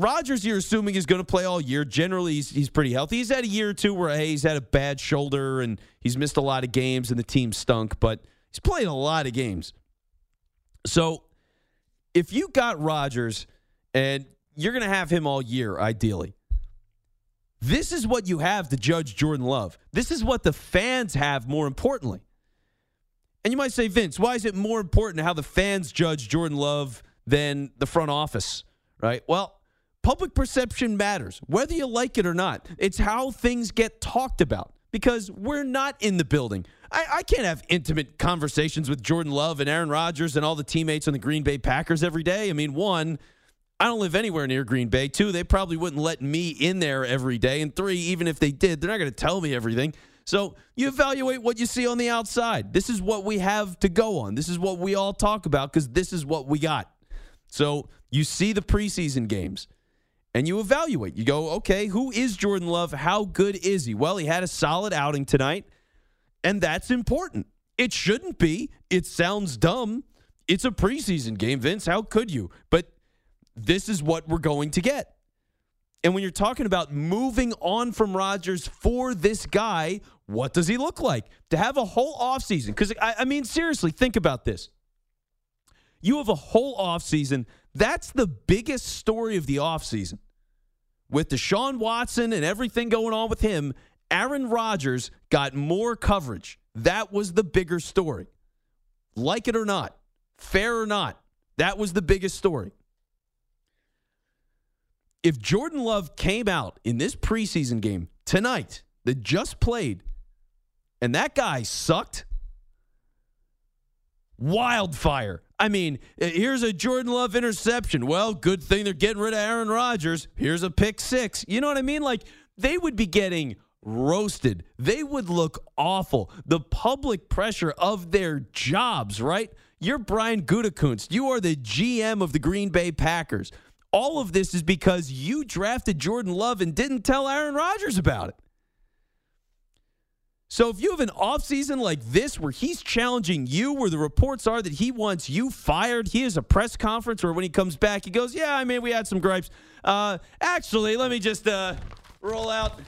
Rodgers, you're assuming is going to play all year. Generally, he's, he's pretty healthy. He's had a year or two where hey, he's had a bad shoulder and he's missed a lot of games and the team stunk, but he's played a lot of games. So if you got Rodgers and you're going to have him all year, ideally, this is what you have to judge Jordan Love. This is what the fans have more importantly. And you might say, Vince, why is it more important how the fans judge Jordan Love than the front office? Right? Well, Public perception matters, whether you like it or not. It's how things get talked about because we're not in the building. I, I, can't have intimate conversations with Jordan Love and Aaron Rodgers and all the teammates on the Green Bay Packers every day. I mean, one, I don't live anywhere near Green Bay. Two, they probably wouldn't let me in there every day. And three, even if they did, they're not going to tell me everything. So you evaluate what you see on the outside. This is what we have to go on. This is what we all talk about because this is what we got. So you see the preseason games and you evaluate. You go, okay, who is Jordan Love? How good is he? Well, he had a solid outing tonight, and that's important. It shouldn't be. It sounds dumb. It's a preseason game, Vince. How could you? But this is what we're going to get. And when you're talking about moving on from Rodgers for this guy, what does he look like? To have a whole offseason. Because, I, I mean, seriously, think about this. You have a whole offseason that's the biggest story of the offseason. With Deshaun Watson and everything going on with him, Aaron Rodgers got more coverage. That was the bigger story. Like it or not, fair or not, that was the biggest story. If Jordan Love came out in this preseason game tonight that just played and that guy sucked, wildfire. I mean, here's a Jordan Love interception. Well, good thing they're getting rid of Aaron Rodgers. Here's a pick six. You know what I mean? Like, they would be getting roasted. They would look awful. The public pressure of their jobs, right? You're Brian Gutekunst. You are the GM of the Green Bay Packers. All of this is because you drafted Jordan Love and didn't tell Aaron Rodgers about it. So if you have an offseason like this where he's challenging you, where the reports are that he wants you fired, he has a press conference where when he comes back, he goes, Yeah, I mean, we had some gripes. Uh, actually, let me just uh, roll out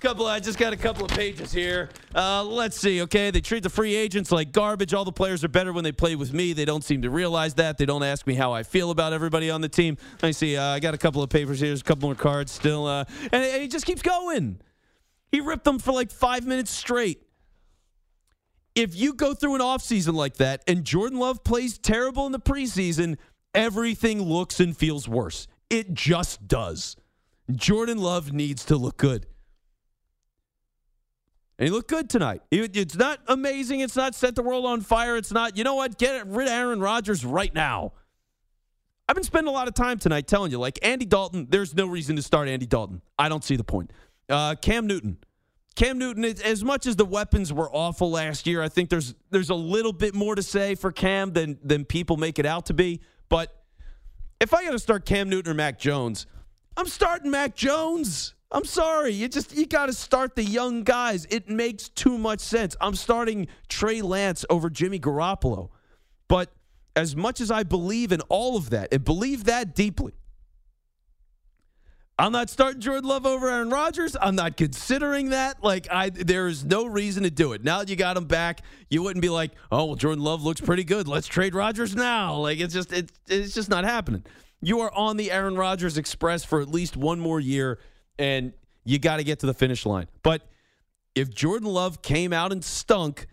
couple. I just got a couple of pages here. Uh, let's see. Okay, they treat the free agents like garbage. All the players are better when they play with me. They don't seem to realize that. They don't ask me how I feel about everybody on the team. Let me see. Uh, I got a couple of papers here. There's a couple more cards still, uh, and, and he just keeps going. He ripped them for like five minutes straight. If you go through an offseason like that and Jordan Love plays terrible in the preseason, everything looks and feels worse. It just does. Jordan Love needs to look good. And he looked good tonight. It's not amazing. It's not set the world on fire. It's not, you know what? Get rid of Aaron Rodgers right now. I've been spending a lot of time tonight telling you, like Andy Dalton, there's no reason to start Andy Dalton. I don't see the point. Uh, Cam Newton. Cam Newton, as- much as the weapons were awful last year, I think there's there's a little bit more to say for Cam than than people make it out to be. But if I got to start Cam Newton or Mac Jones, I'm starting Mac Jones. I'm sorry. You just you got to start the young guys. It makes too much sense. I'm starting Trey Lance over Jimmy Garoppolo. But as much as I believe in all of that and believe that deeply, I'm not starting Jordan Love over Aaron Rodgers. I'm not considering that. Like I there is no reason to do it. Now that you got him back, you wouldn't be like, "Oh, well Jordan Love looks pretty good. Let's trade Rodgers now." Like it's just it's it's just not happening. You are on the Aaron Rodgers express for at least one more year and you got to get to the finish line. But if Jordan Love came out and stunk,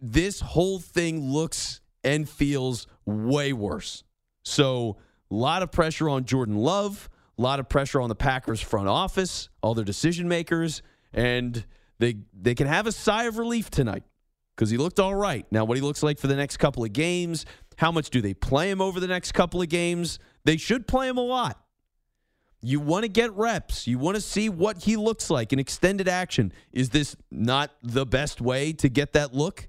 this whole thing looks and feels way worse. So, a lot of pressure on Jordan Love, a lot of pressure on the Packers front office, all their decision makers, and they they can have a sigh of relief tonight because he looked all right. Now, what he looks like for the next couple of games, how much do they play him over the next couple of games? They should play him a lot. You want to get reps. You want to see what he looks like in extended action. Is this not the best way to get that look?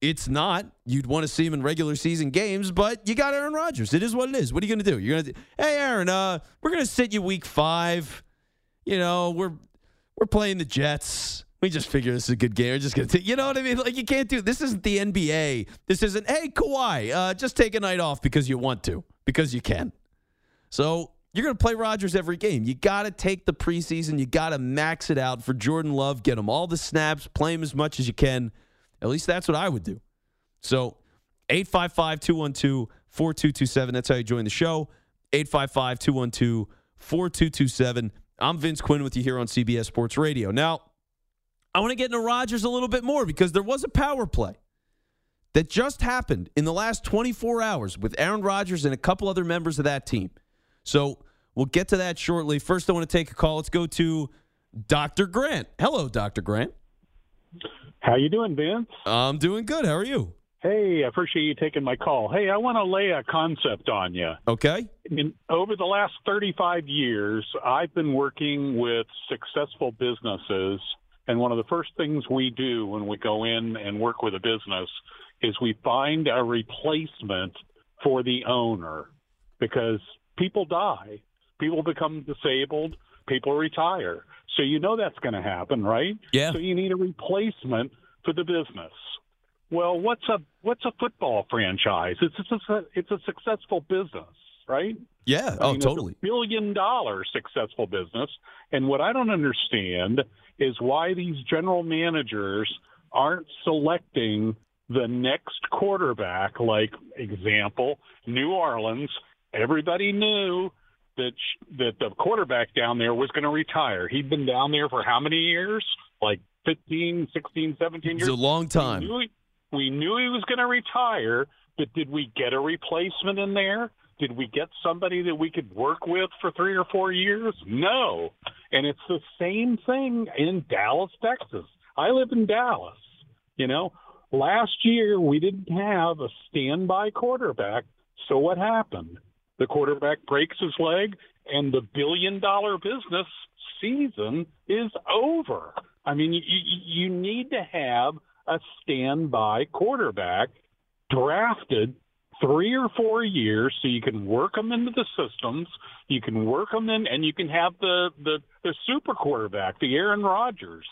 It's not. You'd want to see him in regular season games, but you got Aaron Rodgers. It is what it is. What are you going to do? You're going to, hey, Aaron, uh, we're going to sit you week five. You know, we're we're playing the Jets. We just figure this is a good game. We're just going to you know what I mean? Like, you can't do this. Isn't the NBA. This isn't, hey, Kawhi, uh, just take a night off because you want to, because you can. So you're going to play Rodgers every game. You got to take the preseason. You got to max it out for Jordan Love. Get him all the snaps. Play him as much as you can. At least that's what I would do. So 855 212 4227. That's how you join the show. 855 212 4227. I'm Vince Quinn with you here on CBS Sports Radio. Now, I want to get into Rodgers a little bit more because there was a power play that just happened in the last 24 hours with Aaron Rodgers and a couple other members of that team. So we'll get to that shortly. First, I want to take a call. Let's go to Dr. Grant. Hello, Dr. Grant. How you doing, Vince? I'm doing good. How are you? Hey, I appreciate you taking my call. Hey, I want to lay a concept on you. Okay. I mean, over the last 35 years, I've been working with successful businesses, and one of the first things we do when we go in and work with a business is we find a replacement for the owner because people die, people become disabled, people retire. So you know that's going to happen, right? Yeah. So you need a replacement for the business. Well, what's a what's a football franchise? It's it's a, it's a successful business, right? Yeah. I Oh, mean, it's a totally. billion dollar successful business. And what I don't understand is why these general managers aren't selecting the next quarterback. Like example, New Orleans. Everybody knew that sh- that the quarterback down there was going to retire. He'd been down there for how many years? Like 15, 16, 17 It's years. a long We time. knew he, we knew he was going to retire, but did we get a replacement in there? Did we get somebody that we could work with for three or four years? No. And it's the same thing in Dallas, Texas. I live in Dallas. You know, last year we didn't have a standby quarterback. So what happened? The quarterback breaks his leg, and the billion dollar business season is over. I mean, you, you need to have a standby quarterback drafted three or four years so you can work them into the systems, you can work them in, and you can have the, the, the super quarterback, the Aaron Rodgers,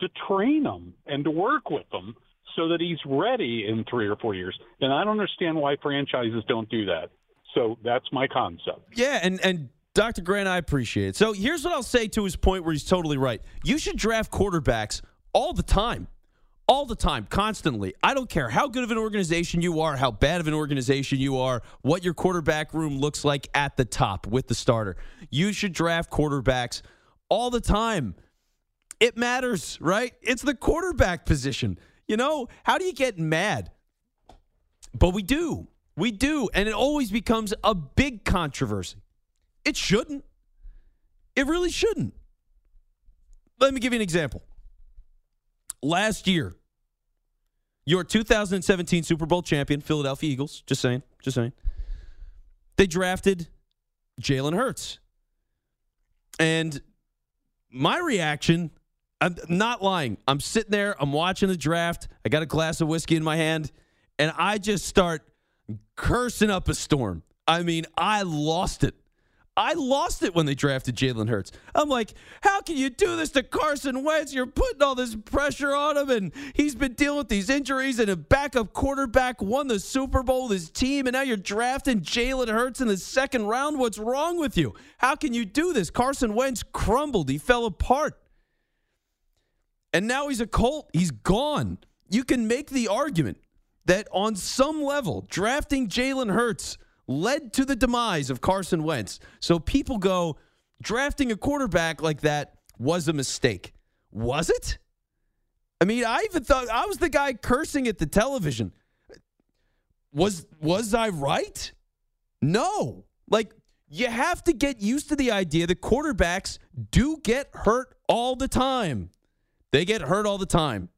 to train them and to work with them so that he's ready in three or four years. And I don't understand why franchises don't do that. So that's my concept. Yeah, and and Dr. Grant, I appreciate it. So here's what I'll say to his point where he's totally right. You should draft quarterbacks all the time. All the time, constantly. I don't care how good of an organization you are, how bad of an organization you are, what your quarterback room looks like at the top with the starter. You should draft quarterbacks all the time. It matters, right? It's the quarterback position. You know, how do you get mad? But we do. We do. And it always becomes a big controversy. It shouldn't. It really shouldn't. Let me give you an example. Last year, your 2017 Super Bowl champion, Philadelphia Eagles, just saying, just saying, they drafted Jalen Hurts. And my reaction, I'm not lying. I'm sitting there, I'm watching the draft. I got a glass of whiskey in my hand, and I just start cursing up a storm. I mean, I lost it. I lost it when they drafted Jalen Hurts. I'm like, how can you do this to Carson Wentz? You're putting all this pressure on him, and he's been dealing with these injuries, and a backup quarterback won the Super Bowl with his team, and now you're drafting Jalen Hurts in the second round. What's wrong with you? How can you do this? Carson Wentz crumbled, he fell apart. And now he's a Colt. He's gone. You can make the argument that on some level, drafting Jalen Hurts led to the demise of Carson Wentz. So people go, drafting a quarterback like that was a mistake. Was it? I mean, I even thought I was the guy cursing at the television. Was was I right? No. Like you have to get used to the idea that quarterbacks do get hurt all the time. They get hurt all the time.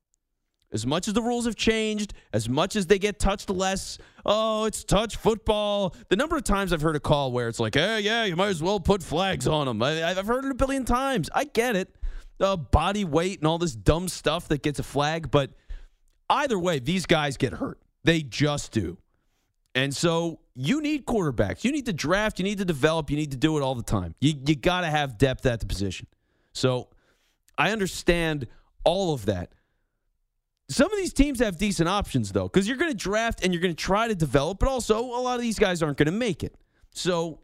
As much as the rules have changed, as much as they get touched less, oh, it's touch football. The number of times I've heard a call where it's like, hey, yeah, you might as well put flags on them. I, have heard it a billion times. I get it. Uh, body weight and all this dumb stuff that gets a flag. But either way, these guys get hurt. They just do. And so you need quarterbacks. You need to draft. You need to develop. You need to do it all the time. You, you got to have depth at the position. So I understand all of that. Some of these teams have decent options, though, because you're going to draft and you're going to try to develop, but also a lot of these guys aren't going to make it. So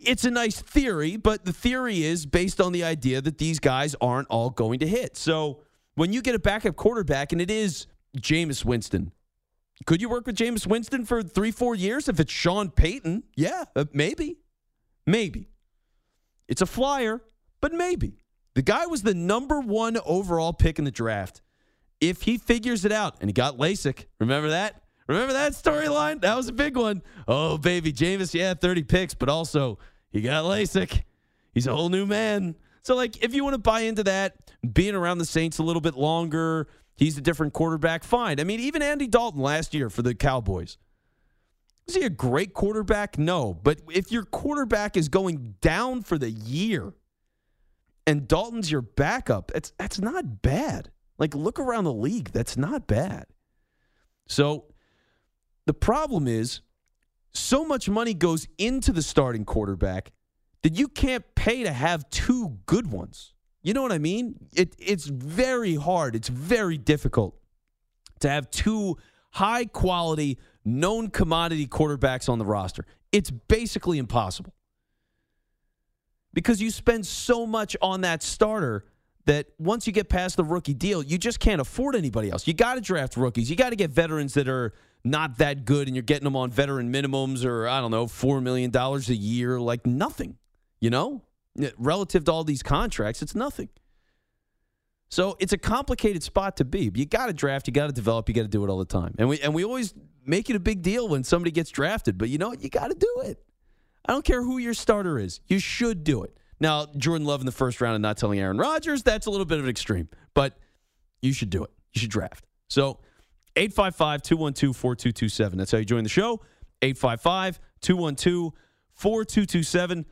it's a nice theory, but the theory is based on the idea that these guys aren't all going to hit. So when you get a backup quarterback and it is Jameis Winston, could you work with Jameis Winston for three, four years if it's Sean Payton? Yeah, uh, maybe. Maybe. It's a flyer, but maybe. The guy was the number one overall pick in the draft. If he figures it out, and he got LASIK, remember that? Remember that storyline? That was a big one. Oh, baby, Jameis, yeah, 30 picks, but also he got LASIK. He's a whole new man. So, like, if you want to buy into that, being around the Saints a little bit longer, he's a different quarterback, fine. I mean, even Andy Dalton last year for the Cowboys. Is he a great quarterback? No. But if your quarterback is going down for the year and Dalton's your backup, that's that's not bad. Like look around the league, that's not bad. So the problem is so much money goes into the starting quarterback that you can't pay to have two good ones. You know what I mean? It, it's very hard. It's very difficult to have two high quality, known commodity quarterbacks on the roster. It's basically impossible because you spend so much on that starter that once you get past the rookie deal, you just can't afford anybody else. You got to draft rookies. You got to get veterans that are not that good and you're getting them on veteran minimums or, I don't know, $4 million a year, like nothing, you know? Relative to all these contracts, it's nothing. So it's a complicated spot to be. You got to draft, you got to develop, you got to do it all the time. And we and we always make it a big deal when somebody gets drafted, but you know what? You got to do it. I don't care who your starter is. You should do it. Now, Jordan Love in the first round and not telling Aaron Rodgers, that's a little bit of an extreme, but you should do it. You should draft. So 855 212 4227. That's how you join the show. 855 212 4227.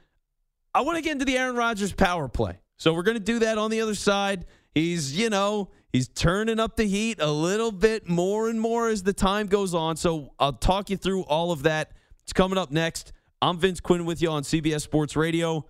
I want to get into the Aaron Rodgers power play. So we're going to do that on the other side. He's, you know, he's turning up the heat a little bit more and more as the time goes on. So I'll talk you through all of that. It's coming up next. I'm Vince Quinn with you on CBS Sports Radio.